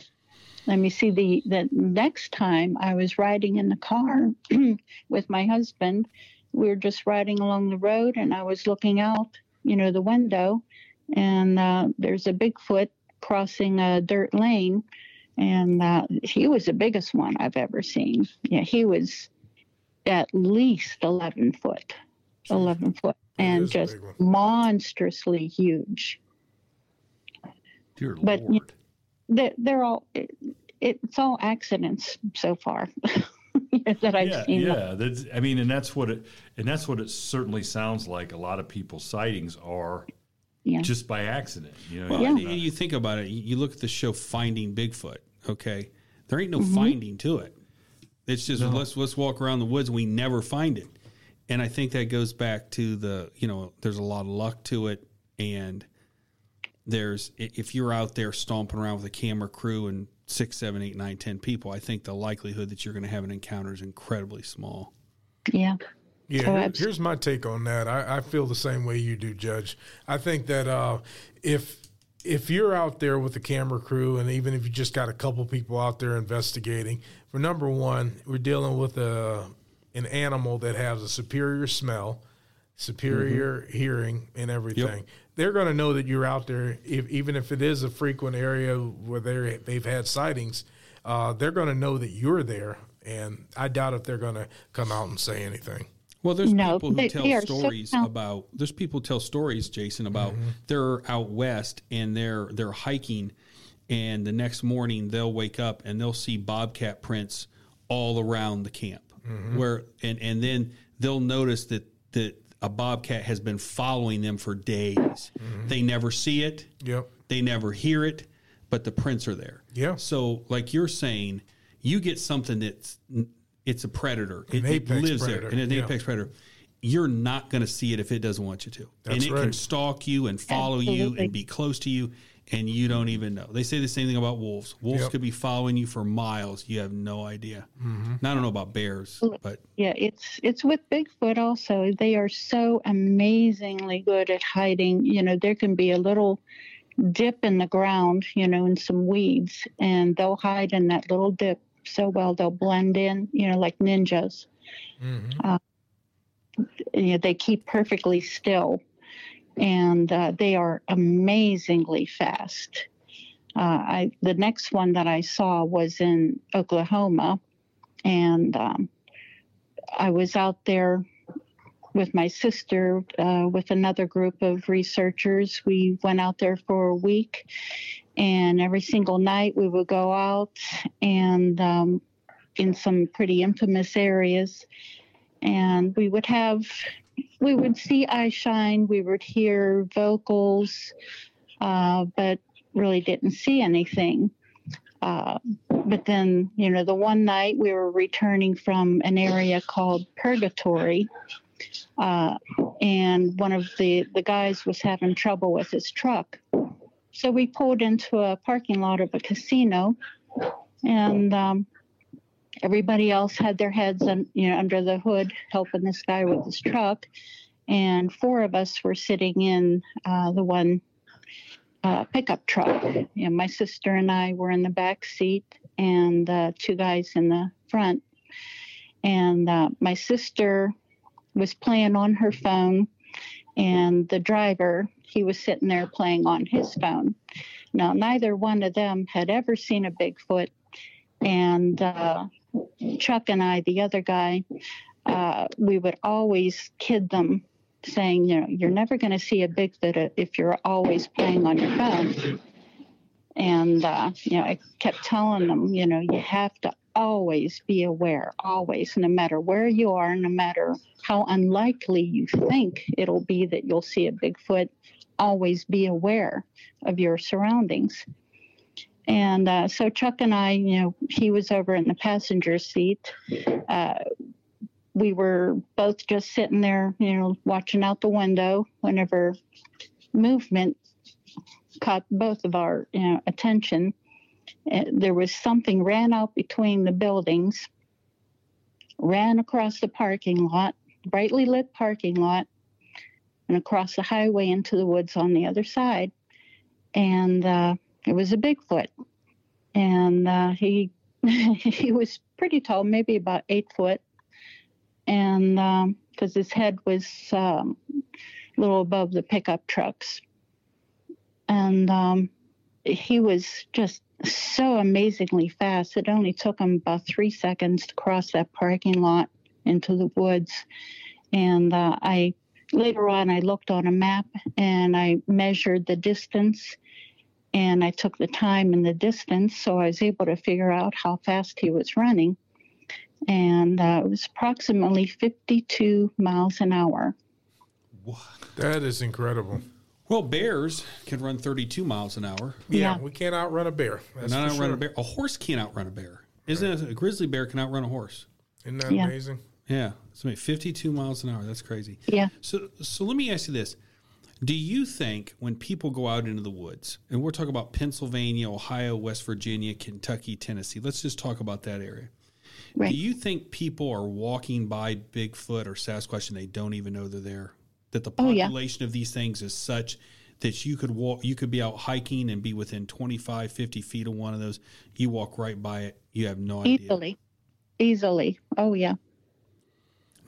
let me see the the next time I was riding in the car with my husband, we were just riding along the road, and I was looking out, you know, the window, and uh, there's a Bigfoot crossing a dirt lane and uh, he was the biggest one I've ever seen. Yeah, he was at least 11 foot, 11 foot, and just monstrously huge. Dear but- Lord. They're, they're all, it, it's all accidents so far that I've yeah, seen. yeah. That's, I mean, and that's what it, and that's what it certainly sounds like. A lot of people's sightings are Yeah. just by accident. You know, Well, you're and you think about it. You you look at the show Finding Bigfoot. Okay, there ain't no Mm-hmm. finding to it. It's just let's let's walk around the woods. We never find it, and I think that goes back to the you know there's a lot of luck to it, and there's if you're out there stomping around with a camera crew and six, seven, eight, nine, ten people, I think the likelihood that you're going to have an encounter is incredibly small. Yeah. Yeah, here- here's my take on that. I, I feel the same way you do, Judge. I think that uh, if if you're out there with the camera crew, and even if you just got a couple people out there investigating, for number one, we're dealing with a an animal that has a superior smell, superior hearing, and everything. They're going to know that you're out there, if, even if it is a frequent area where they they've had sightings. Uh, they're going to know that you're there, and I doubt if they're going to come out and say anything. Well, there's No, people who tell they are so stories about. There's people who tell stories, Jason, about mm-hmm. they're out west and they're they're hiking, and the next morning they'll wake up and they'll see bobcat prints all around the camp. Mm-hmm. Where and and then they'll notice that that a bobcat has been following them for days. Mm-hmm. They never see it. Yep. They never hear it, but the prints are there. Yeah. So, like you're saying, you get something that's it's a predator. An it, it lives predator, there, and an yeah. apex predator. You're not going to see it if it doesn't want you to, and That's it can stalk you and follow you and be close to you. and you don't even know. They say the same thing about wolves. Wolves Yep. could be following you for miles. You have no idea. Mm-hmm. Now, I don't know about bears, but Yeah, it's it's with Bigfoot also. They are so amazingly good at hiding. You know, there can be a little dip in the ground, you know, in some weeds, and they'll hide in that little dip so well they'll blend in, you know, like ninjas. Mm-hmm. You know, they keep perfectly still, and uh, they are amazingly fast. Uh, I the next one that I saw was in Oklahoma, and um, I was out there with my sister uh, with another group of researchers. We went out there for a week, and every single night we would go out and um, in some pretty infamous areas, and we would have we would see eye shine, we would hear vocals, uh, but really didn't see anything. Uh, but then, you know, the one night we were returning from an area called Purgatory, uh, and one of the, the guys was having trouble with his truck. So we pulled into a parking lot of a casino, and um, everybody else had their heads, un, you know, under the hood, helping this guy with his truck. And four of us were sitting in uh, the one uh, pickup truck. My sister and I were in the back seat, and uh, two guys in the front. And uh, my sister was playing on her phone, and the driver he was sitting there playing on his phone. Now, neither one of them had ever seen a Bigfoot, and uh, Chuck and I, the other guy, uh, we would always kid them, saying, you know, you're never going to see a Bigfoot if you're always playing on your phone. And, uh, you know, I kept telling them, you know, you have to always be aware, always, no matter where you are, no matter how unlikely you think it'll be that you'll see a Bigfoot, always be aware of your surroundings. And uh, so Chuck and I, you know, he was over in the passenger seat. Uh, we were both just sitting there, you know, watching out the window whenever movement caught both of our you know, attention. There was something ran out between the buildings, ran across the parking lot, brightly lit parking lot, and across the highway into the woods on the other side. And uh, it was a Bigfoot, and uh, he he was pretty tall, maybe about eight foot, and because his head was um, a little above the pickup trucks, and um, he was just so amazingly fast. It only took him about three seconds to cross that parking lot into the woods, and uh, I later on I looked on a map and I measured the distance and I took the time and the distance, so I was able to figure out how fast he was running. And uh, it was approximately 52 miles an hour. What? That is incredible. well, bears can run 32 miles an hour. Yeah, Yeah. we can't outrun a bear. That's Not outrun sure. a bear. A horse can't outrun a bear. Isn't it? A grizzly bear can outrun a horse. Isn't that Yeah. amazing? Yeah, so wait, 52 miles an hour. That's crazy. Yeah. So, so let me ask you this: Do you think when people go out into the woods, and we're talking about Pennsylvania, Ohio, West Virginia, Kentucky, Tennessee, let's just talk about that area. Right. Do you think people are walking by Bigfoot or Sasquatch and they don't even know they're there? That the Oh, yeah. population of these things is such that you could walk, you could be out hiking and be within 25, 50 feet of one of those. You walk right by it, you have no idea. Easily. Easily. Oh, yeah.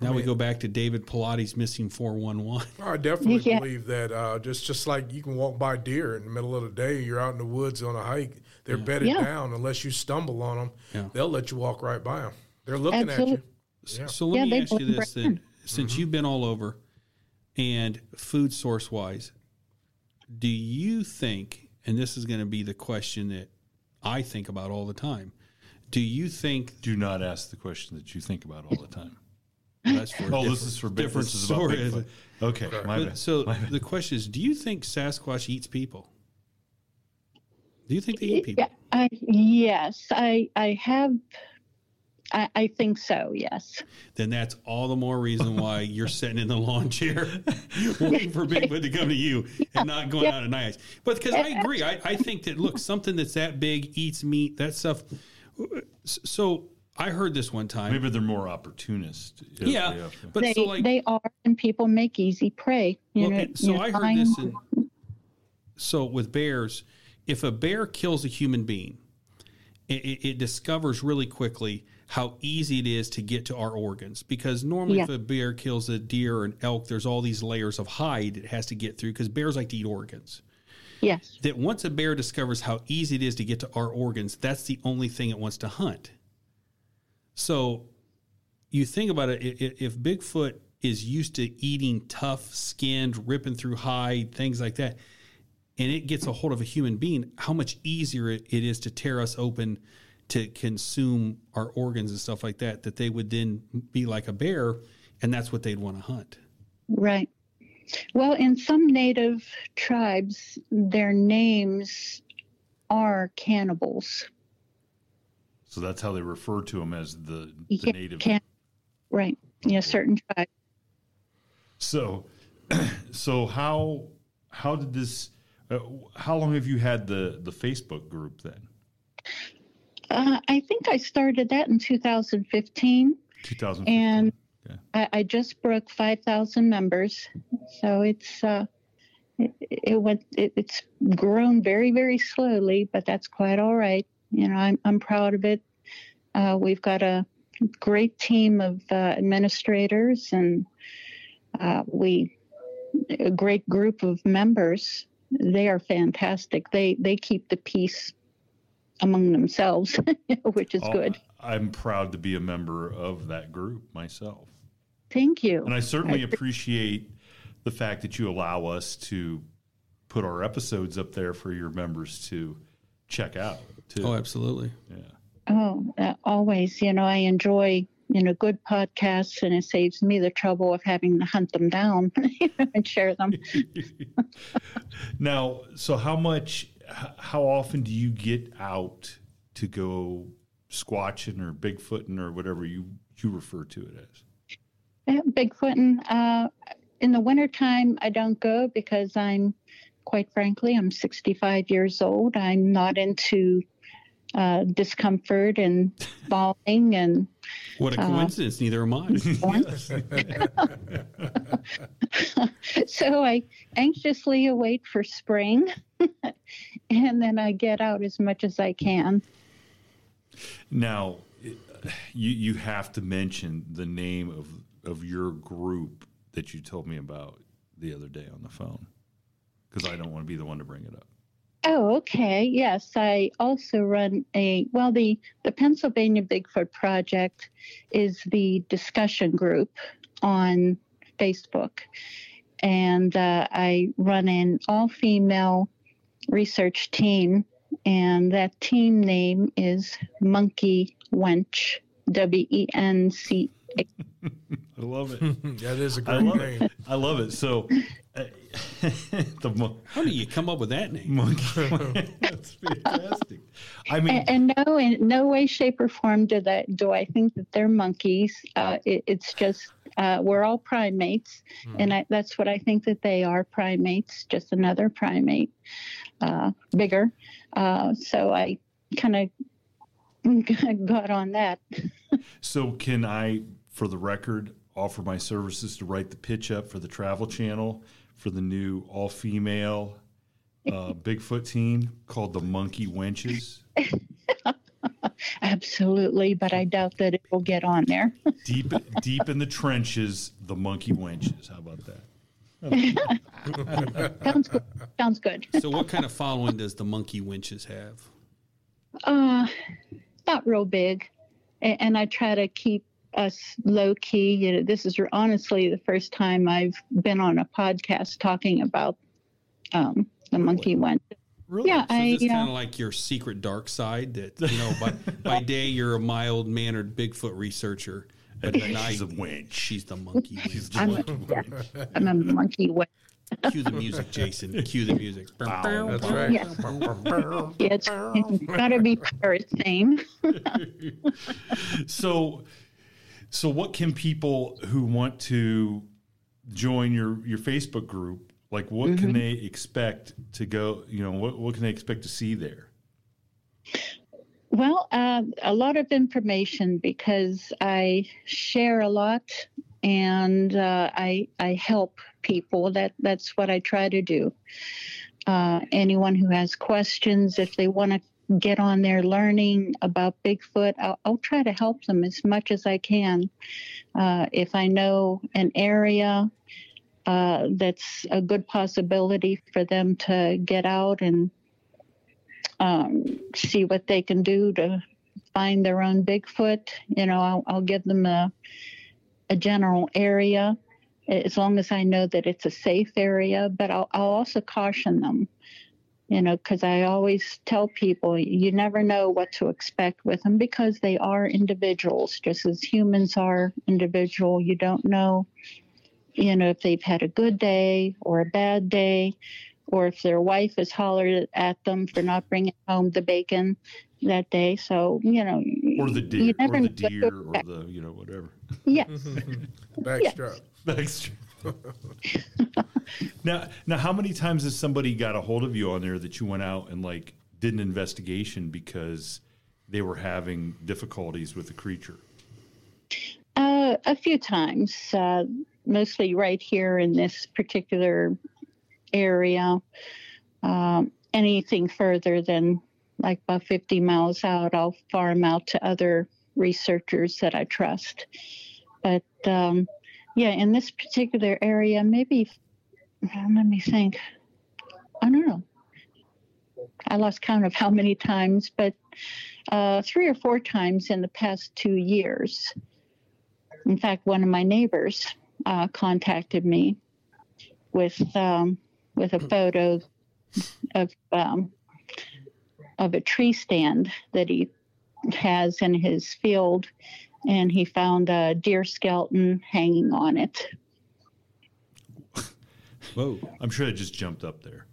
Now we go back to David Paulides missing 411. I definitely Yeah. believe that. Uh, just just like you can walk by deer in the middle of the day, you're out in the woods on a hike. They're bedded Yeah. down unless you stumble on them. Yeah. They'll let you walk right by them. They're looking Absolutely. at you. Yeah. So let Yeah, me ask you this right then: in. since you've been all over, and food source wise, do you think? And this is going to be the question that I think about all the time. Do you think Do not ask the question that you think about all the time. That's for a Oh, this is for Big- different this is about story? Bigfoot. Okay, my But- bad. so My bad. the question is: Do you think Sasquatch eats people? Do you think they eat people? Yeah, I, yes, I I have I, I think so. Yes. then that's all the more reason why you're sitting in the lawn chair waiting for Bigfoot to come to you and not going out at night. But because I agree, I, I think that look, something that's that big eats meat, that stuff. Uh, so I heard this one time. Maybe they're more opportunist. if yeah, they but they, so like they are, and people make easy prey. You Well, know, so you know, I heard this. In, so with bears, if a bear kills a human being, it, it, it discovers really quickly how easy it is to get to our organs. Because normally, if a bear kills a deer or an elk, there's all these layers of hide it has to get through. Because bears like to eat organs. Yes. That once a bear discovers how easy it is to get to our organs, that's the only thing it wants to hunt. So you think about it, if Bigfoot is used to eating tough skinned, ripping through hide, things like that, and it gets a hold of a human being, how much easier it is to tear us open to consume our organs and stuff like that, that they would then be like a bear, and that's what they'd want to hunt. Right. Well, in some native tribes, their names are cannibals. So that's how they refer to them as the, the Yeah, native. Can- right. Yeah, certain tribes. So, so how how did this? Uh, how long have you had the the Facebook group then? Uh, I think I started that in 2015, 2015. and Okay. I, I just broke 5,000 members. So it's uh, it, it went. It, it's grown very, very slowly, but that's quite all right. You know, I'm I'm proud of it. Uh, we've got a great team of uh, administrators, and uh, we a great group of members. They are fantastic. They they keep the peace among themselves, which is Oh, good. I'm proud to be a member of that group myself, Thank you. and I certainly appreciate the fact that you allow us to put our episodes up there for your members to check out. Too. Oh, absolutely. yeah. Oh, uh, always. You know, I enjoy you know good podcasts, and it saves me the trouble of having to hunt them down and share them. now, so how much, how often do you get out to go squatching or bigfooting or whatever you you refer to it as? Yeah, Bigfooting. Uh, in the wintertime, I don't go because I'm, quite frankly, I'm 65 years old. I'm not into uh, discomfort and falling and What a Uh, coincidence. Neither am I. so I anxiously await for spring, and then I get out as much as I can. Now, you you have to mention the name of of your group that you told me about the other day on the phone, because I don't want to be the one to bring it up. Oh, okay. Yes, I also run a well. The the Pennsylvania Bigfoot Project is the discussion group on Facebook, and uh, I run an all female research team, and that team name is Monkey Wench. W E N C. I love it. that is a I great love name. it. I love it. So, uh, the mon- How do you come up with that name? monkey. That's fantastic. I mean, And, and no, in no way, shape, or form do that. Do I think that they're monkeys? Uh, it, it's just uh, we're all primates, and I, that's what I think that they are primates, just another primate, uh, bigger. Uh, so I kind of got on that. so can I, for the record, offer my services to write the pitch up for the Travel Channel for the new all female uh, Bigfoot team called the Monkey Wenches? Absolutely, but I doubt that it will get on there. Deep, deep in the trenches, the Monkey Wenches. How about that? Sounds good. Sounds good. So, what kind of following does the monkey wenches have? Uh, not real big, and, and I try to keep us low key. You know, this is honestly the first time I've been on a podcast talking about um, the monkey one. Really? Yeah, so I, this yeah. kind of like your secret dark side that you know by by day you're a mild mannered Bigfoot researcher, but at night She's a wench. she's the monkey wench. I'm, yeah, I'm a monkey. Wench. Cue the music, Jason. Cue the music. That's right. Yeah. Yeah, it's, it's got to be pirate theme. So, so what can people who want to join your your Facebook group like? What Mm-hmm. can they expect to go? You know, what what can they expect to see there? Well, uh, a lot of information because I share a lot and uh, I I help people. That that's what I try to do. Uh, anyone who has questions, if they want to get on there learning about Bigfoot, I'll, I'll try to help them as much as I can. Uh, if I know an area uh, that's a good possibility for them to get out and um, see what they can do to find their own Bigfoot. You know, I'll, I'll give them a, a general area as long as I know that it's a safe area, but I'll, I'll also caution them, you know, because I always tell people you never know what to expect with them because they are individuals, just as humans are individual. You don't know, you know, if they've had a good day or a bad day or if their wife has hollered at them for not bringing home the bacon that day. So you know, Or the you deer, never or the know what to deer, or the you know whatever. yes, Backstrap. That's now, now, how many times has somebody got a hold of you on there that you went out and like did an investigation because they were having difficulties with the creature? uh, a few times, uh, mostly right here in this particular area. Um, anything further than like about 50 miles out, I'll farm out to other researchers that I trust. But um, yeah, in this particular area, maybe, let me think, I don't know. I lost count of how many times, but uh, three or four times in the past two years. In fact, one of my neighbors uh, contacted me with um, with a photo of um, of a tree stand that he has in his field, and he found a deer skeleton hanging on it. Whoa. I'm sure I just jumped up there.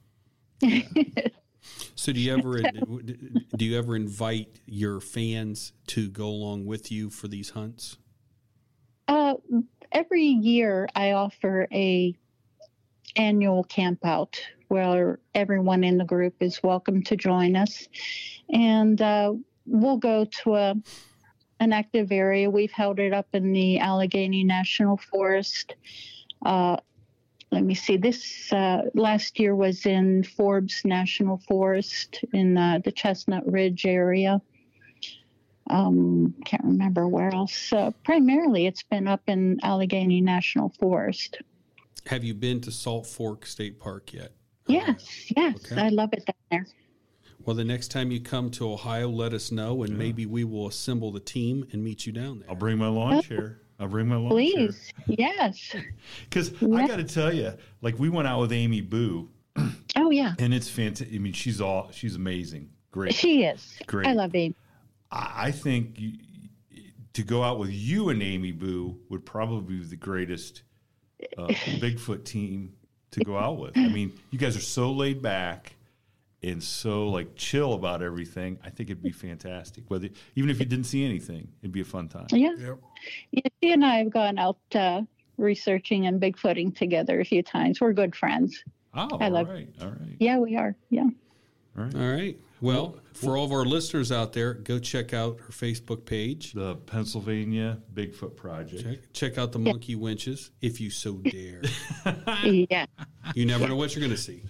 So do you ever do you ever invite your fans to go along with you for these hunts? Uh, every year, I offer a annual camp out where everyone in the group is welcome to join us, and uh, we'll go to a an active area. We've held it up in the Allegheny National Forest. Uh, let me see. This uh, last year was in Forbes National Forest in uh, the Chestnut Ridge area um, can't remember where else. Uh, primarily, it's been up in Allegheny National Forest. Have you been to Salt Fork State Park yet? Yes, yes, Okay. I love it down there. Well, the next time you come to Ohio, let us know, and maybe we will assemble the team and meet you down there. I'll bring my lawn chair. I'll bring my lawn chair. Please, yes. Because I got to tell you, like we went out with Amy Boo, Oh yeah, and it's fantastic. I mean, she's all she's amazing, great. she is. Great. I love Amy. I I think you, to go out with you and Amy Boo would probably be the greatest uh, Bigfoot team to go out with. I mean, you guys are so laid back and so like chill about everything. I think it'd be fantastic. Whether even if you didn't see anything, it'd be a fun time. Yeah, Yep. yeah. She and I have gone out uh, researching and bigfooting together a few times. We're good friends. Oh, I all love- right, all right, Yeah, we are. Yeah. all right. All right. Well, for all of our listeners out there, go check out her Facebook page. The Pennsylvania Bigfoot Project. Check, check out the monkey wenches if you so dare. yeah. you never know what you're going to see.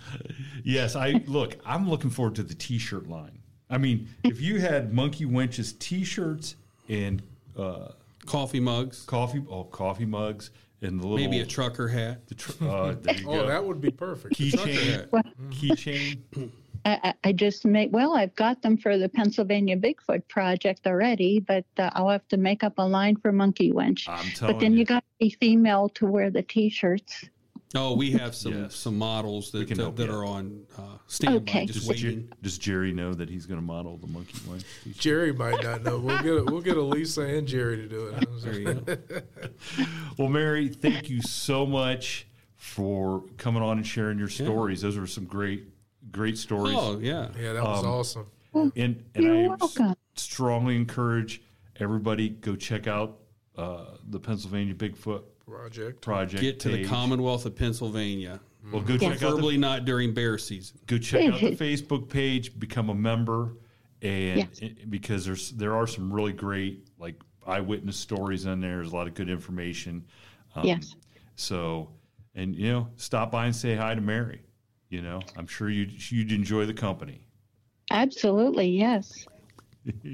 Yes, I look. I'm looking forward to the T-shirt line. I mean, if you had Monkey Wench's T-shirts and uh, Coffee mugs, coffee, oh, coffee mugs, and the little maybe a trucker hat. The tr- uh, there you Oh, go. that would be perfect. Keychain, keychain. I, I- I just make well. I've got them for the Pennsylvania Bigfoot project already, but uh, I'll have to make up a line for Monkey Wench. I'm telling But then you, you. got to be female to wear the T-shirts. Oh, we have some Yes. some models that can that, that you are on uh, standby, Okay. just Does, Jer- waiting. does Jerry know that he's going to model the Monkey Wench? T-shirt? Jerry might not know. We'll get a, we'll get Elisa and Jerry to do it. There you go. Well, Mary, thank you so much for coming on and sharing your stories. Those were some great, great stories. Oh yeah. Yeah, that was Um, awesome. And and You're I s- welcome. strongly encourage everybody go check out uh, the Pennsylvania Bigfoot Project. Project. Get to the. Commonwealth of Pennsylvania. Well, go check out the Preferably not during bear season. go check out the Facebook page, become a member, and Yes. it- because there's there are some really great like eyewitness stories in there. There's a lot of good information. Um, Yes. So, and you know, stop by and say hi to Mary. You know, I'm sure you'd you'd enjoy the company. Absolutely. Yes.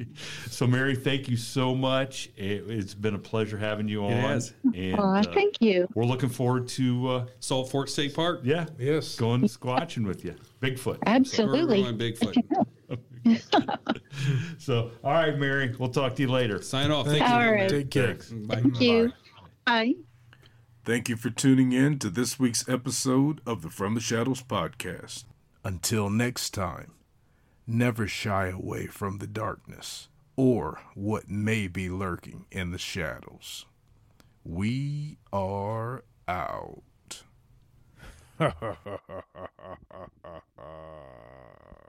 So, Mary, thank you so much. It, it's been a pleasure having you on. has. And Oh, uh, thank you. we're looking forward to uh, Salt Fork State Park. yeah, Yes. going squatching with you, Bigfoot. Absolutely. We're Bigfoot. So, all right, Mary, we'll talk to you later. Sign off. Thank Thank All you. right. Take care. Bye. Thank you. Bye. Thank you for tuning in to this week's episode of the From the Shadows podcast. Until next time, never shy away from the darkness or what may be lurking in the shadows. We are out.